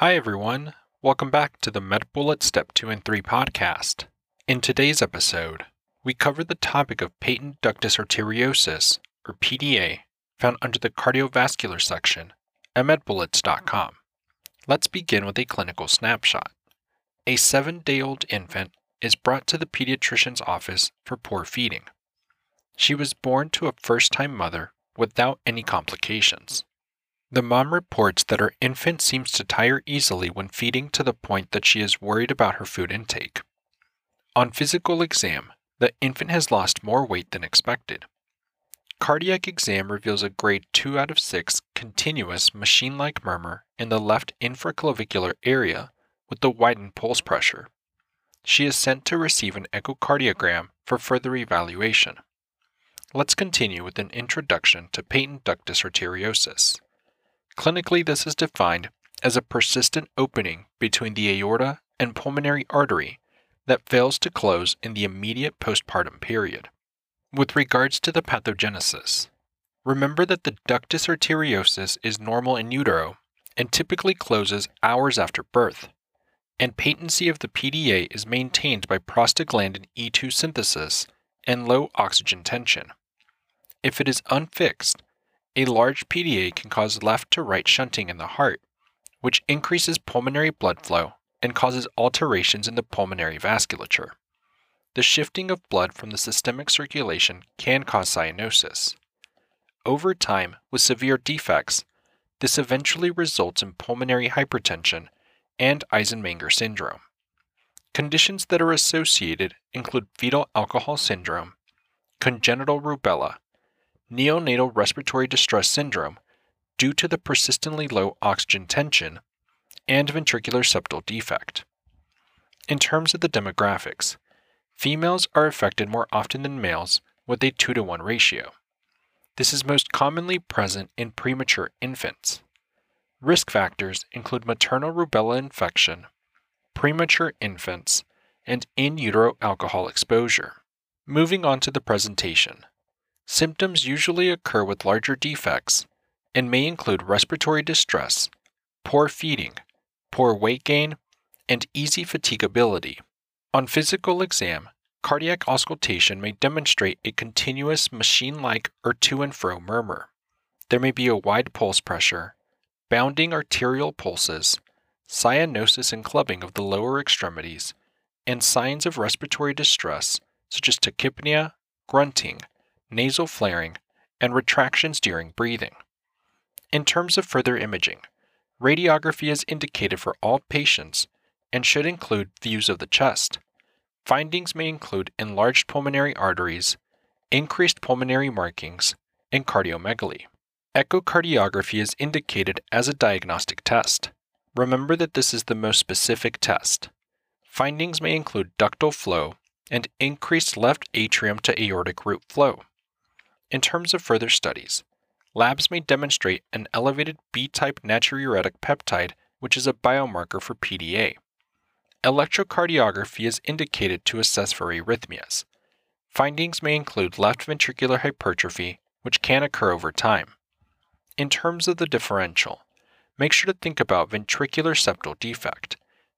Hi, everyone. Welcome back to the MedBullets Step 2 and 3 podcast. In today's episode, we cover the topic of patent ductus arteriosus, or PDA, found under the cardiovascular section at medbullets.com. Let's begin with a clinical snapshot. A seven day old infant is brought to the pediatrician's office for poor feeding. She was born to a first time mother without any complications. The mom reports that her infant seems to tire easily when feeding to the point that she is worried about her food intake. On physical exam, the infant has lost more weight than expected. Cardiac exam reveals a grade 2 out of 6 continuous machine like murmur in the left infraclavicular area with the widened pulse pressure. She is sent to receive an echocardiogram for further evaluation. Let's continue with an introduction to patent ductus arteriosus. Clinically, this is defined as a persistent opening between the aorta and pulmonary artery that fails to close in the immediate postpartum period. With regards to the pathogenesis, remember that the ductus arteriosus is normal in utero and typically closes hours after birth, and patency of the PDA is maintained by prostaglandin E2 synthesis and low oxygen tension. If it is unfixed, a large PDA can cause left to right shunting in the heart, which increases pulmonary blood flow and causes alterations in the pulmonary vasculature. The shifting of blood from the systemic circulation can cause cyanosis. Over time, with severe defects, this eventually results in pulmonary hypertension and Eisenmenger syndrome. Conditions that are associated include fetal alcohol syndrome, congenital rubella, neonatal respiratory distress syndrome due to the persistently low oxygen tension, and ventricular septal defect. In terms of the demographics, females are affected more often than males with a 2 to 1 ratio. This is most commonly present in premature infants. Risk factors include maternal rubella infection, premature infants, and in utero alcohol exposure. Moving on to the presentation. Symptoms usually occur with larger defects and may include respiratory distress, poor feeding, poor weight gain, and easy fatigability. On physical exam, cardiac auscultation may demonstrate a continuous machine like or to and fro murmur. There may be a wide pulse pressure, bounding arterial pulses, cyanosis and clubbing of the lower extremities, and signs of respiratory distress such as tachypnea, grunting, nasal flaring, and retractions during breathing. In terms of further imaging, radiography is indicated for all patients and should include views of the chest. Findings may include enlarged pulmonary arteries, increased pulmonary markings, and cardiomegaly. Echocardiography is indicated as a diagnostic test. Remember that this is the most specific test. Findings may include ductal flow and increased left atrium to aortic root flow. In terms of further studies, labs may demonstrate an elevated B type natriuretic peptide, which is a biomarker for PDA. Electrocardiography is indicated to assess for arrhythmias. Findings may include left ventricular hypertrophy, which can occur over time. In terms of the differential, make sure to think about ventricular septal defect,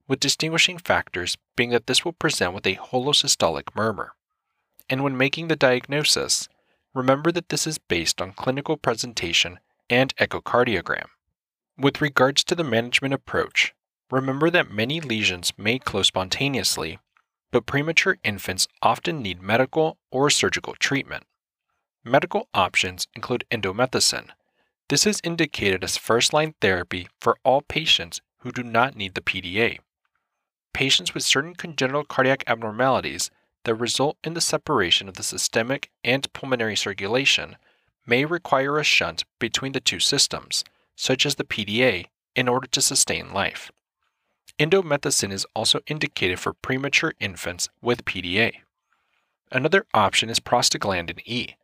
with distinguishing factors being that this will present with a holosystolic murmur. And when making the diagnosis, remember that this is based on clinical presentation and echocardiogram. With regards to the management approach, remember that many lesions may close spontaneously, but premature infants often need medical or surgical treatment. Medical options include indomethacin. This is indicated as first line therapy for all patients who do not need the PDA. Patients with certain congenital cardiac abnormalities that result in the separation of the systemic and pulmonary circulation may require a shunt between the two systems, such as the PDA, in order to sustain life. Indomethacin is also indicated for premature infants with PDA. Another option is prostaglandin E.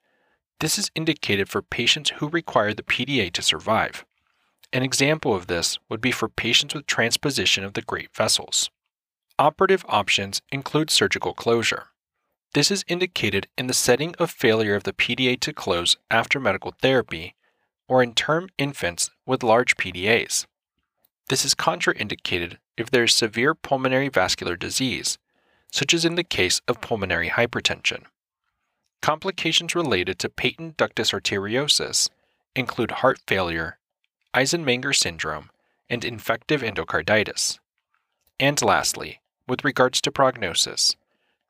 This is indicated for patients who require the PDA to survive. An example of this would be for patients with transposition of the great vessels. Operative options include surgical closure. This is indicated in the setting of failure of the PDA to close after medical therapy or in term infants with large PDAs. This is contraindicated if there is severe pulmonary vascular disease, such as in the case of pulmonary hypertension. Complications related to patent ductus arteriosus include heart failure, Eisenmenger syndrome, and infective endocarditis. And lastly, with regards to prognosis,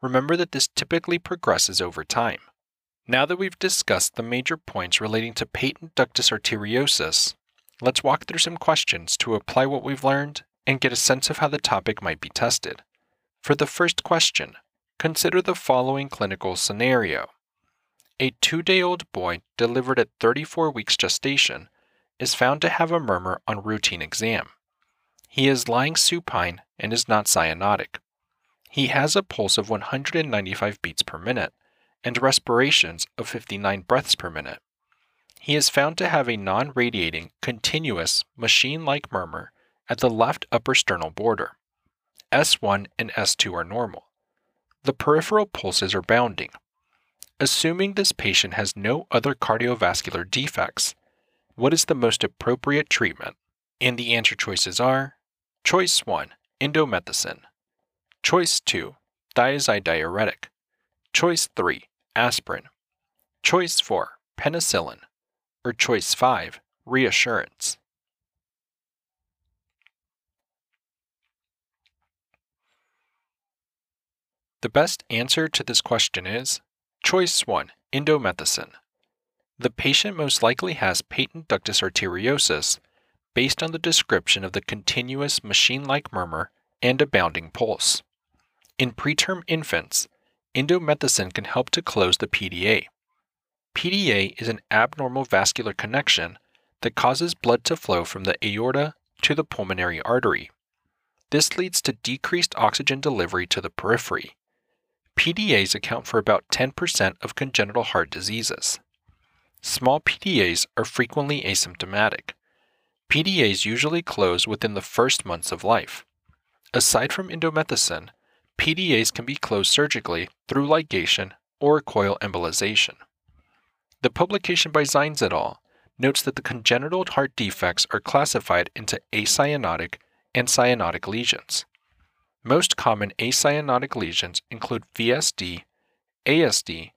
remember that this typically progresses over time. Now that we've discussed the major points relating to patent ductus arteriosus, let's walk through some questions to apply what we've learned and get a sense of how the topic might be tested. For the first question, consider the following clinical scenario. A two day old boy delivered at 34 weeks gestation is found to have a murmur on routine exam. He is lying supine and is not cyanotic. He has a pulse of 195 beats per minute and respirations of 59 breaths per minute. He is found to have a non radiating, continuous, machine like murmur at the left upper sternal border. S1 and S2 are normal. The peripheral pulses are bounding. Assuming this patient has no other cardiovascular defects, what is the most appropriate treatment? And the answer choices are Choice 1 Indomethacin, Choice 2 Thiazide diuretic, Choice 3 Aspirin, Choice 4 Penicillin, or Choice 5 Reassurance. The best answer to this question is Choice 1 Indomethacin. The patient most likely has patent ductus arteriosus based on the description of the continuous machine like murmur and a bounding pulse. In preterm infants, indomethacin can help to close the PDA. PDA is an abnormal vascular connection that causes blood to flow from the aorta to the pulmonary artery. This leads to decreased oxygen delivery to the periphery. PDAs account for about 10% of congenital heart diseases. Small PDAs are frequently asymptomatic. PDAs usually close within the first months of life. Aside from indomethacin, PDAs can be closed surgically through ligation or coil embolization. The publication by Zines et al. notes that the congenital heart defects are classified into acyanotic and cyanotic lesions. Most common acyanotic lesions include VSD, ASD,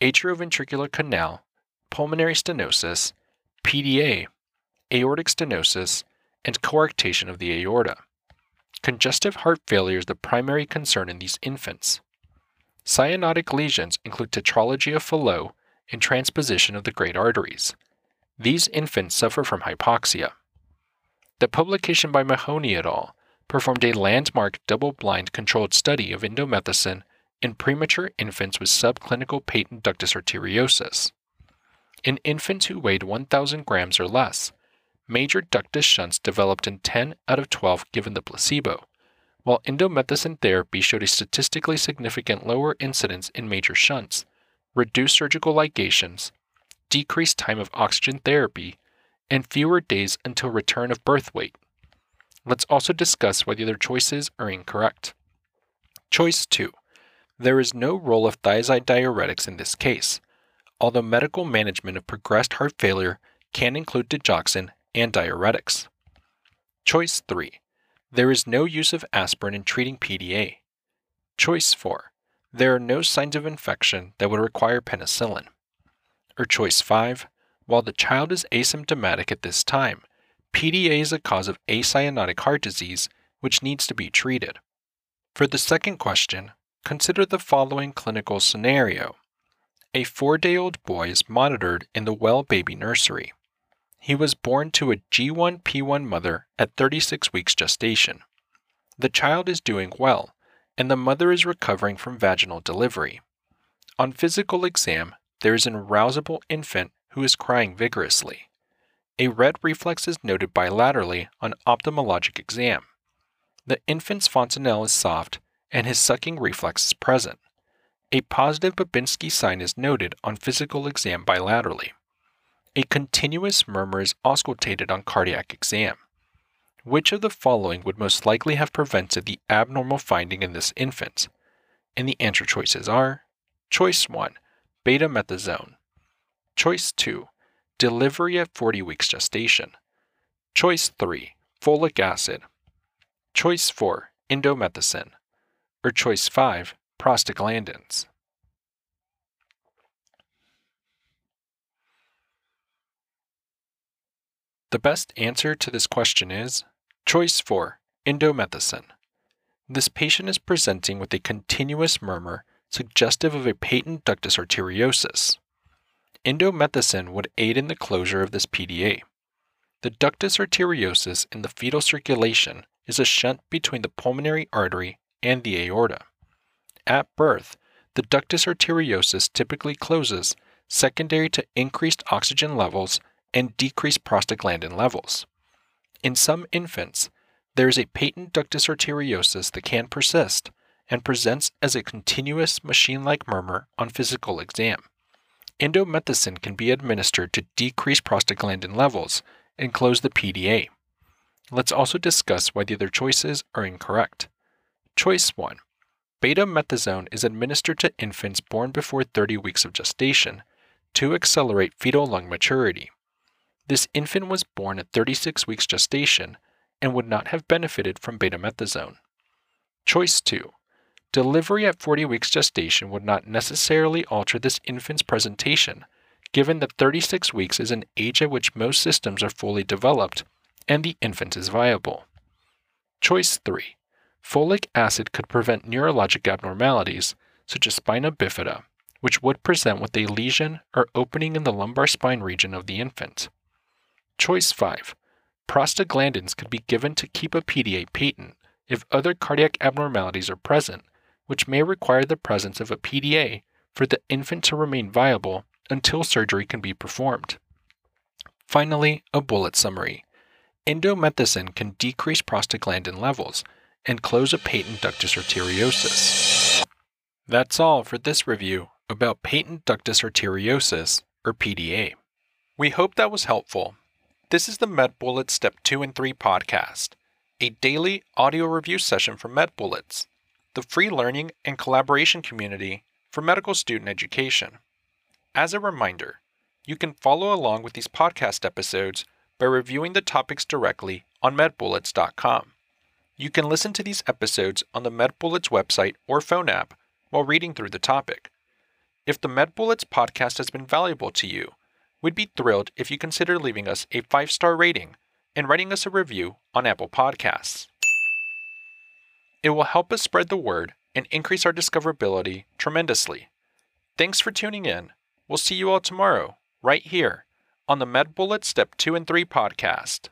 atrioventricular canal, pulmonary stenosis, PDA, aortic stenosis, and coarctation of the aorta. Congestive heart failure is the primary concern in these infants. Cyanotic lesions include tetralogy of Fallot and transposition of the great arteries. These infants suffer from hypoxia. The publication by Mahoney et al performed a landmark double blind controlled study of indomethacin in premature infants with subclinical patent ductus arteriosus. In infants who weighed 1,000 grams or less, major ductus shunts developed in 10 out of 12 given the placebo, while indomethacin therapy showed a statistically significant lower incidence in major shunts, reduced surgical ligations, decreased time of oxygen therapy, and fewer days until return of birth weight. Let's also discuss whether their choices are incorrect. Choice 2. There is no role of thiazide diuretics in this case, although medical management of progressed heart failure can include digoxin and diuretics. Choice 3. There is no use of aspirin in treating PDA. Choice 4. There are no signs of infection that would require penicillin. Or choice 5. While the child is asymptomatic at this time, PDA is a cause of acyanotic heart disease which needs to be treated. For the second question, consider the following clinical scenario. A four day old boy is monitored in the Well Baby Nursery. He was born to a G1P1 mother at 36 weeks gestation. The child is doing well, and the mother is recovering from vaginal delivery. On physical exam, there is an arousable infant who is crying vigorously. A red reflex is noted bilaterally on ophthalmologic exam. The infant's fontanelle is soft and his sucking reflex is present. A positive Babinski sign is noted on physical exam bilaterally. A continuous murmur is auscultated on cardiac exam. Which of the following would most likely have prevented the abnormal finding in this infant? And the answer choices are Choice 1, beta betamethasone. Choice 2, delivery at 40 weeks gestation. Choice 3, folic acid. Choice 4, indomethacin. Or choice 5, prostaglandins. The best answer to this question is choice 4, indomethacin. This patient is presenting with a continuous murmur suggestive of a patent ductus arteriosus. Indomethacin would aid in the closure of this PDA. The ductus arteriosus in the fetal circulation is a shunt between the pulmonary artery and the aorta. At birth, the ductus arteriosus typically closes secondary to increased oxygen levels and decrease prostaglandin levels. In some infants, there is a patent ductus arteriosus that can persist and presents as a continuous machine like murmur on physical exam. Indomethacin can be administered to decrease prostaglandin levels and close the PDA. Let's also discuss why the other choices are incorrect. Choice 1 Betamethasone is administered to infants born before 30 weeks of gestation to accelerate fetal lung maturity. This infant was born at 36 weeks gestation and would not have benefited from betamethasone. Choice 2. Delivery at 40 weeks gestation would not necessarily alter this infant's presentation, given that 36 weeks is an age at which most systems are fully developed and the infant is viable. Choice 3. Folic acid could prevent neurologic abnormalities, such as spina bifida, which would present with a lesion or opening in the lumbar spine region of the infant. Choice 5. Prostaglandins could be given to keep a PDA patent if other cardiac abnormalities are present, which may require the presence of a PDA for the infant to remain viable until surgery can be performed. Finally, a bullet summary. Indomethacin can decrease prostaglandin levels and close a patent ductus arteriosus. That's all for this review about patent ductus arteriosus, or PDA. We hope that was helpful this is the MedBullets Step 2 and 3 podcast, a daily audio review session for MedBullets, the free learning and collaboration community for medical student education. As a reminder, you can follow along with these podcast episodes by reviewing the topics directly on medbullets.com. You can listen to these episodes on the MedBullets website or phone app while reading through the topic. If the MedBullets podcast has been valuable to you, We'd be thrilled if you consider leaving us a five star rating and writing us a review on Apple Podcasts. It will help us spread the word and increase our discoverability tremendously. Thanks for tuning in. We'll see you all tomorrow, right here, on the MedBullets Step 2 and 3 podcast.